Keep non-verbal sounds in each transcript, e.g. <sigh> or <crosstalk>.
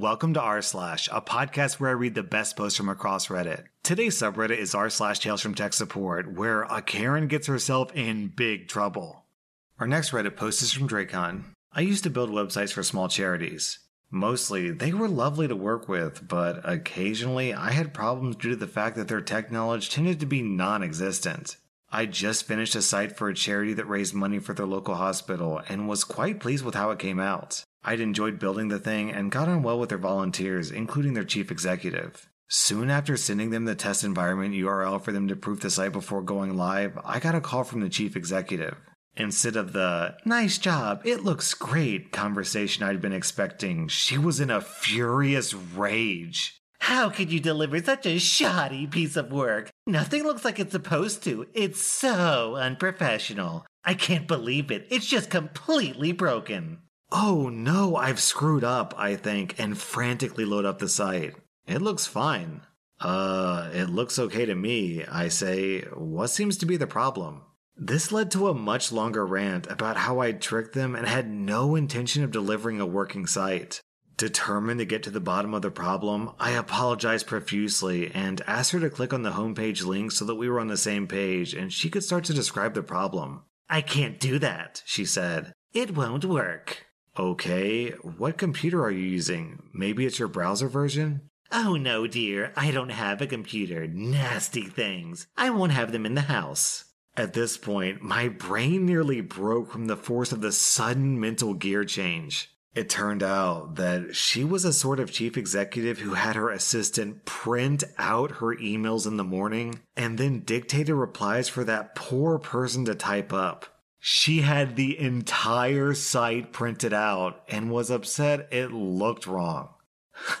Welcome to r slash, a podcast where I read the best posts from across Reddit. Today's subreddit is r slash tales from tech support, where a Karen gets herself in big trouble. Our next Reddit post is from Dracon. I used to build websites for small charities. Mostly, they were lovely to work with, but occasionally I had problems due to the fact that their tech knowledge tended to be non existent. I just finished a site for a charity that raised money for their local hospital and was quite pleased with how it came out. I'd enjoyed building the thing and got on well with their volunteers, including their chief executive. Soon after sending them the test environment URL for them to proof the site before going live, I got a call from the chief executive. Instead of the nice job, it looks great conversation I'd been expecting, she was in a furious rage. How could you deliver such a shoddy piece of work? Nothing looks like it's supposed to. It's so unprofessional. I can't believe it. It's just completely broken. Oh no, I've screwed up, I think, and frantically load up the site. It looks fine. Uh, it looks okay to me, I say. What seems to be the problem? This led to a much longer rant about how I'd tricked them and had no intention of delivering a working site. Determined to get to the bottom of the problem, I apologized profusely and asked her to click on the homepage link so that we were on the same page and she could start to describe the problem. I can't do that, she said. It won't work. Okay, what computer are you using? Maybe it's your browser version? Oh no, dear, I don't have a computer. Nasty things. I won't have them in the house. At this point, my brain nearly broke from the force of the sudden mental gear change. It turned out that she was a sort of chief executive who had her assistant print out her emails in the morning and then dictated replies for that poor person to type up. She had the entire site printed out and was upset it looked wrong. <laughs>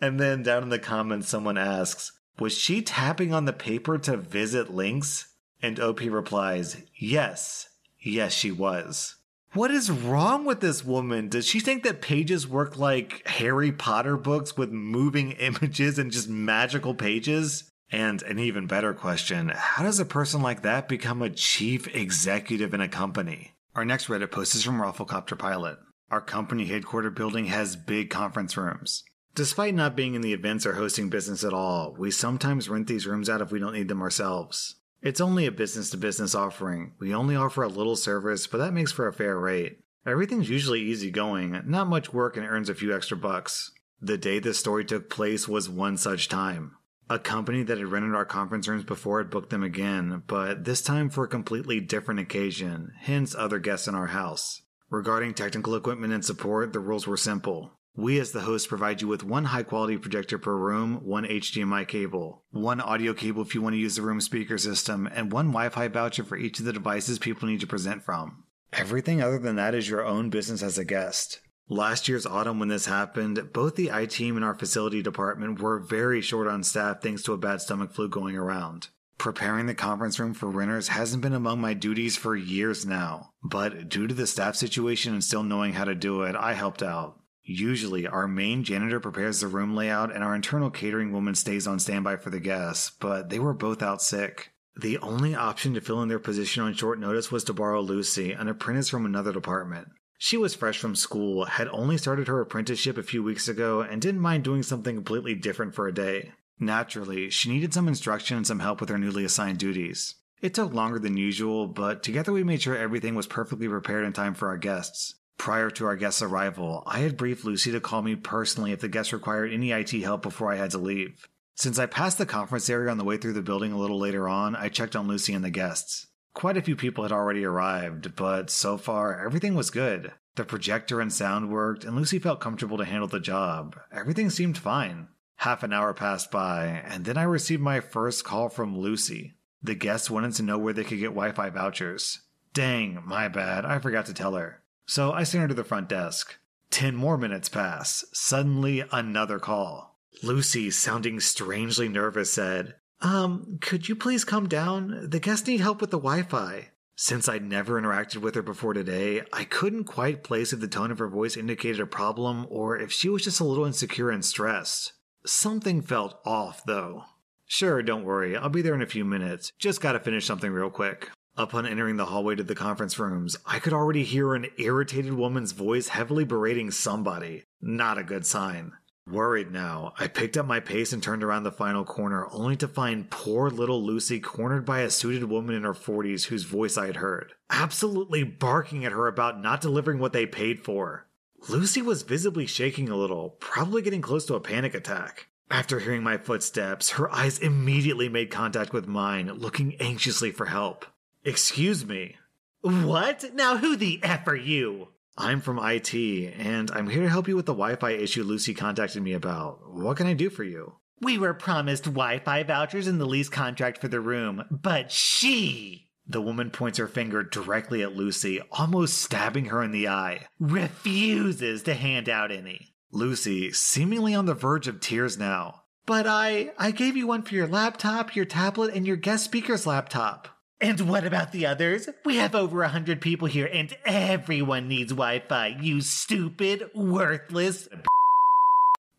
and then down in the comments, someone asks, Was she tapping on the paper to visit links? And OP replies, Yes, yes, she was. What is wrong with this woman? Does she think that pages work like Harry Potter books with moving <laughs> images and just magical pages? And an even better question how does a person like that become a chief executive in a company? Our next Reddit post is from Rafflecopter Pilot. Our company headquarter building has big conference rooms. Despite not being in the events or hosting business at all, we sometimes rent these rooms out if we don't need them ourselves. It's only a business to business offering. We only offer a little service, but that makes for a fair rate. Everything's usually easygoing, not much work, and earns a few extra bucks. The day this story took place was one such time. A company that had rented our conference rooms before had booked them again, but this time for a completely different occasion, hence other guests in our house. Regarding technical equipment and support, the rules were simple. We, as the host, provide you with one high quality projector per room, one HDMI cable, one audio cable if you want to use the room speaker system, and one Wi Fi voucher for each of the devices people need to present from. Everything other than that is your own business as a guest. Last year's autumn, when this happened, both the IT team and our facility department were very short on staff thanks to a bad stomach flu going around. Preparing the conference room for renters hasn't been among my duties for years now, but due to the staff situation and still knowing how to do it, I helped out. Usually, our main janitor prepares the room layout and our internal catering woman stays on standby for the guests, but they were both out sick. The only option to fill in their position on short notice was to borrow Lucy, an apprentice from another department. She was fresh from school, had only started her apprenticeship a few weeks ago, and didn't mind doing something completely different for a day. Naturally, she needed some instruction and some help with her newly assigned duties. It took longer than usual, but together we made sure everything was perfectly prepared in time for our guests. Prior to our guest's arrival, I had briefed Lucy to call me personally if the guest required any IT help before I had to leave. Since I passed the conference area on the way through the building a little later on, I checked on Lucy and the guests. Quite a few people had already arrived, but so far, everything was good. The projector and sound worked, and Lucy felt comfortable to handle the job. Everything seemed fine. Half an hour passed by, and then I received my first call from Lucy. The guests wanted to know where they could get Wi Fi vouchers. Dang, my bad, I forgot to tell her. So I sent her to the front desk. Ten more minutes pass. Suddenly, another call. Lucy, sounding strangely nervous, said, Um, could you please come down? The guests need help with the Wi Fi. Since I'd never interacted with her before today, I couldn't quite place if the tone of her voice indicated a problem or if she was just a little insecure and stressed. Something felt off, though. Sure, don't worry, I'll be there in a few minutes. Just gotta finish something real quick. Upon entering the hallway to the conference rooms, I could already hear an irritated woman's voice heavily berating somebody. Not a good sign. Worried now, I picked up my pace and turned around the final corner, only to find poor little Lucy cornered by a suited woman in her 40s whose voice I had heard, absolutely barking at her about not delivering what they paid for. Lucy was visibly shaking a little, probably getting close to a panic attack. After hearing my footsteps, her eyes immediately made contact with mine, looking anxiously for help. Excuse me. What? Now who the F are you? I'm from IT, and I'm here to help you with the Wi Fi issue Lucy contacted me about. What can I do for you? We were promised Wi Fi vouchers in the lease contract for the room, but she. The woman points her finger directly at Lucy, almost stabbing her in the eye. Refuses to hand out any. Lucy, seemingly on the verge of tears now. But I I gave you one for your laptop, your tablet, and your guest speaker's laptop. And what about the others? We have over a hundred people here, and everyone needs Wi Fi, you stupid, worthless.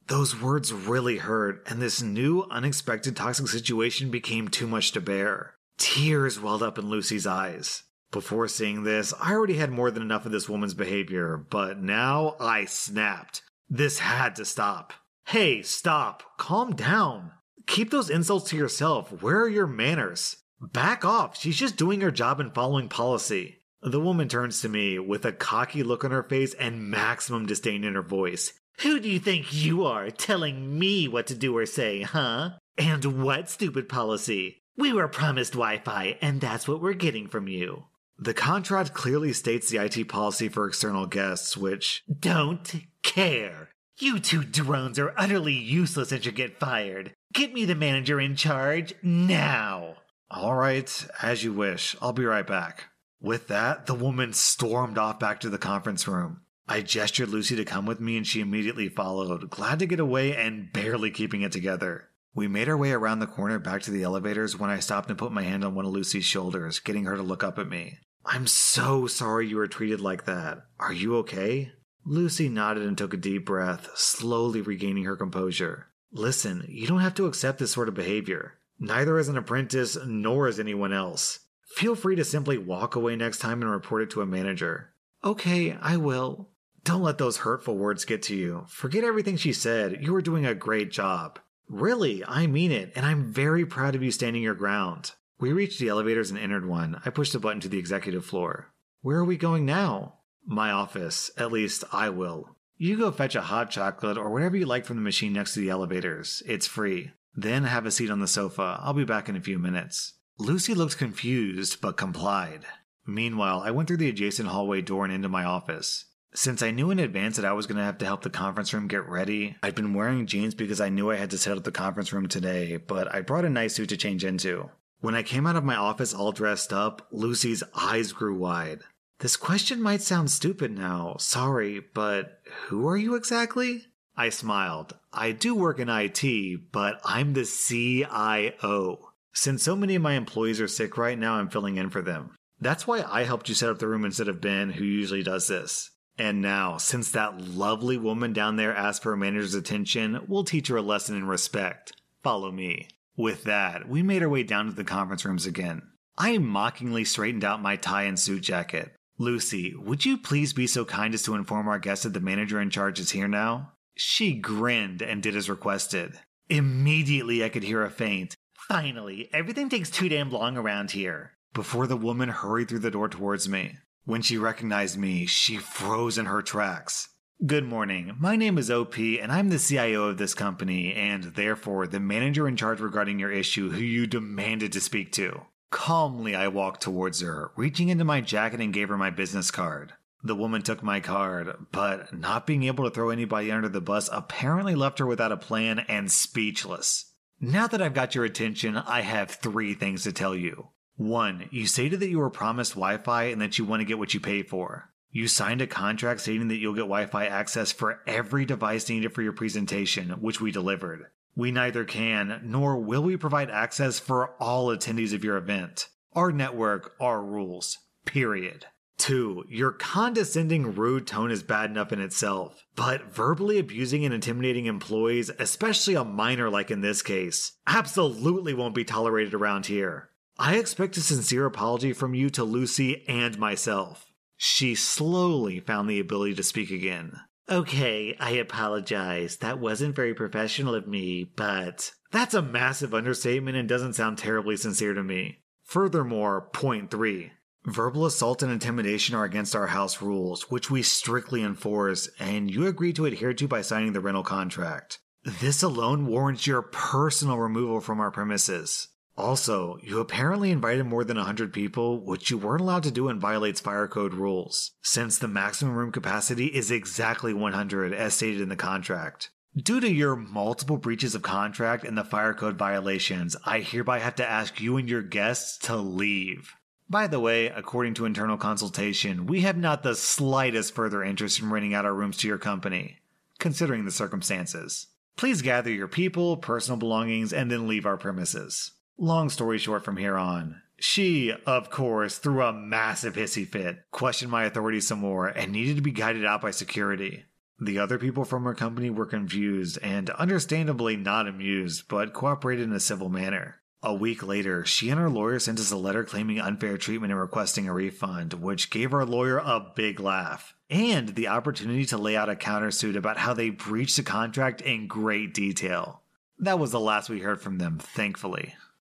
Those words really hurt, and this new, unexpected toxic situation became too much to bear. Tears welled up in Lucy's eyes. Before seeing this, I already had more than enough of this woman's behavior, but now I snapped. This had to stop. Hey, stop. Calm down. Keep those insults to yourself. Where are your manners? Back off. She's just doing her job and following policy. The woman turns to me with a cocky look on her face and maximum disdain in her voice. Who do you think you are telling me what to do or say, huh? And what stupid policy? We were promised Wi Fi, and that's what we're getting from you. The contract clearly states the IT policy for external guests, which. Don't care. You two drones are utterly useless and should get fired. Get me the manager in charge now. All right, as you wish. I'll be right back. With that, the woman stormed off back to the conference room. I gestured Lucy to come with me, and she immediately followed, glad to get away and barely keeping it together. We made our way around the corner back to the elevators when I stopped and put my hand on one of Lucy's shoulders, getting her to look up at me. I'm so sorry you were treated like that. Are you okay? Lucy nodded and took a deep breath, slowly regaining her composure. Listen, you don't have to accept this sort of behavior neither as an apprentice nor as anyone else. Feel free to simply walk away next time and report it to a manager. Okay, I will. Don't let those hurtful words get to you. Forget everything she said. You are doing a great job. Really, I mean it, and I'm very proud of you standing your ground. We reached the elevators and entered one. I pushed a button to the executive floor. Where are we going now? My office. At least, I will. You go fetch a hot chocolate or whatever you like from the machine next to the elevators. It's free. Then have a seat on the sofa. I'll be back in a few minutes. Lucy looked confused, but complied. Meanwhile, I went through the adjacent hallway door and into my office. Since I knew in advance that I was going to have to help the conference room get ready, I'd been wearing jeans because I knew I had to set up the conference room today, but I brought a nice suit to change into. When I came out of my office all dressed up, Lucy's eyes grew wide. This question might sound stupid now, sorry, but who are you exactly? I smiled. I do work in IT, but I'm the CIO. Since so many of my employees are sick right now, I'm filling in for them. That's why I helped you set up the room instead of Ben, who usually does this. And now, since that lovely woman down there asked for a manager's attention, we'll teach her a lesson in respect. Follow me. With that, we made our way down to the conference rooms again. I mockingly straightened out my tie and suit jacket. Lucy, would you please be so kind as to inform our guest that the manager in charge is here now? She grinned and did as requested. Immediately, I could hear a faint, Finally, everything takes too damn long around here. Before the woman hurried through the door towards me. When she recognized me, she froze in her tracks. Good morning. My name is OP, and I'm the CIO of this company, and therefore the manager in charge regarding your issue who you demanded to speak to. Calmly, I walked towards her, reaching into my jacket and gave her my business card. The woman took my card, but not being able to throw anybody under the bus apparently left her without a plan and speechless. Now that I've got your attention, I have three things to tell you. One, you stated that you were promised Wi Fi and that you want to get what you pay for. You signed a contract stating that you'll get Wi Fi access for every device needed for your presentation, which we delivered. We neither can nor will we provide access for all attendees of your event. Our network, our rules. Period. Two, your condescending, rude tone is bad enough in itself, but verbally abusing and intimidating employees, especially a minor like in this case, absolutely won't be tolerated around here. I expect a sincere apology from you to Lucy and myself. She slowly found the ability to speak again. Okay, I apologize. That wasn't very professional of me, but that's a massive understatement and doesn't sound terribly sincere to me. Furthermore, point three. Verbal assault and intimidation are against our house rules, which we strictly enforce, and you agree to adhere to by signing the rental contract. This alone warrants your personal removal from our premises. Also, you apparently invited more than 100 people, which you weren't allowed to do and violates fire code rules, since the maximum room capacity is exactly 100 as stated in the contract. Due to your multiple breaches of contract and the fire code violations, I hereby have to ask you and your guests to leave. By the way, according to internal consultation, we have not the slightest further interest in renting out our rooms to your company, considering the circumstances. Please gather your people, personal belongings, and then leave our premises. Long story short from here on, she, of course, threw a massive hissy fit, questioned my authority some more, and needed to be guided out by security. The other people from her company were confused and understandably not amused, but cooperated in a civil manner. A week later, she and her lawyer sent us a letter claiming unfair treatment and requesting a refund, which gave our lawyer a big laugh, and the opportunity to lay out a countersuit about how they breached the contract in great detail. That was the last we heard from them, thankfully.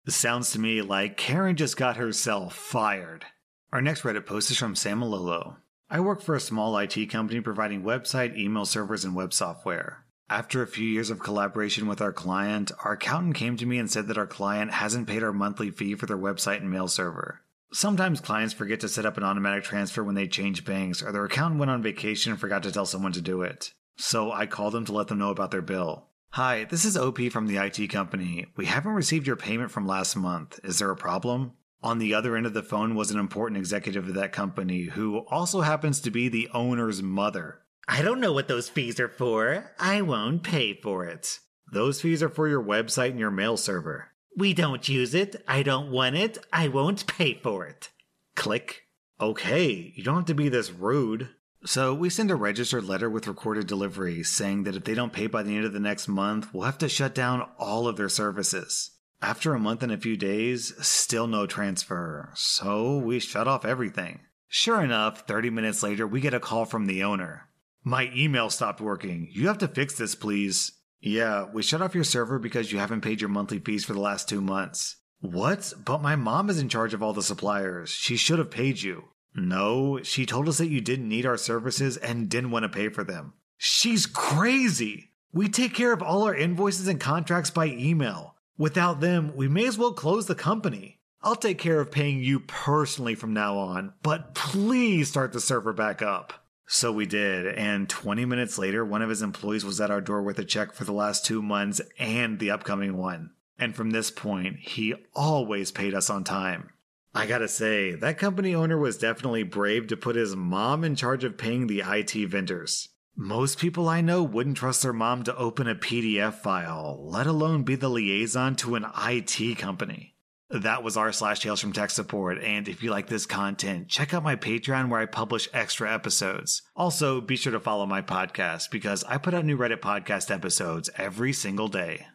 This Sounds to me like Karen just got herself fired. Our next Reddit post is from Samalolo. I work for a small IT company providing website, email servers, and web software. After a few years of collaboration with our client, our accountant came to me and said that our client hasn't paid our monthly fee for their website and mail server. Sometimes clients forget to set up an automatic transfer when they change banks, or their accountant went on vacation and forgot to tell someone to do it. So I called them to let them know about their bill. Hi, this is OP from the IT company. We haven't received your payment from last month. Is there a problem? On the other end of the phone was an important executive of that company who also happens to be the owner's mother. I don't know what those fees are for. I won't pay for it. Those fees are for your website and your mail server. We don't use it. I don't want it. I won't pay for it. Click. Okay, you don't have to be this rude. So we send a registered letter with recorded delivery saying that if they don't pay by the end of the next month, we'll have to shut down all of their services. After a month and a few days, still no transfer, so we shut off everything. Sure enough, 30 minutes later, we get a call from the owner. My email stopped working. You have to fix this, please. Yeah, we shut off your server because you haven't paid your monthly fees for the last two months. What? But my mom is in charge of all the suppliers. She should have paid you. No, she told us that you didn't need our services and didn't want to pay for them. She's crazy. We take care of all our invoices and contracts by email. Without them, we may as well close the company. I'll take care of paying you personally from now on, but please start the server back up. So we did, and 20 minutes later, one of his employees was at our door with a check for the last two months and the upcoming one. And from this point, he always paid us on time. I gotta say, that company owner was definitely brave to put his mom in charge of paying the IT vendors. Most people I know wouldn't trust their mom to open a PDF file, let alone be the liaison to an IT company. That was r slash tales from tech support, and if you like this content, check out my Patreon where I publish extra episodes. Also, be sure to follow my podcast because I put out new Reddit podcast episodes every single day.